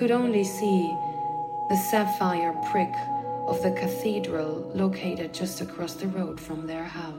could only see the sapphire prick of the cathedral located just across the road from their house.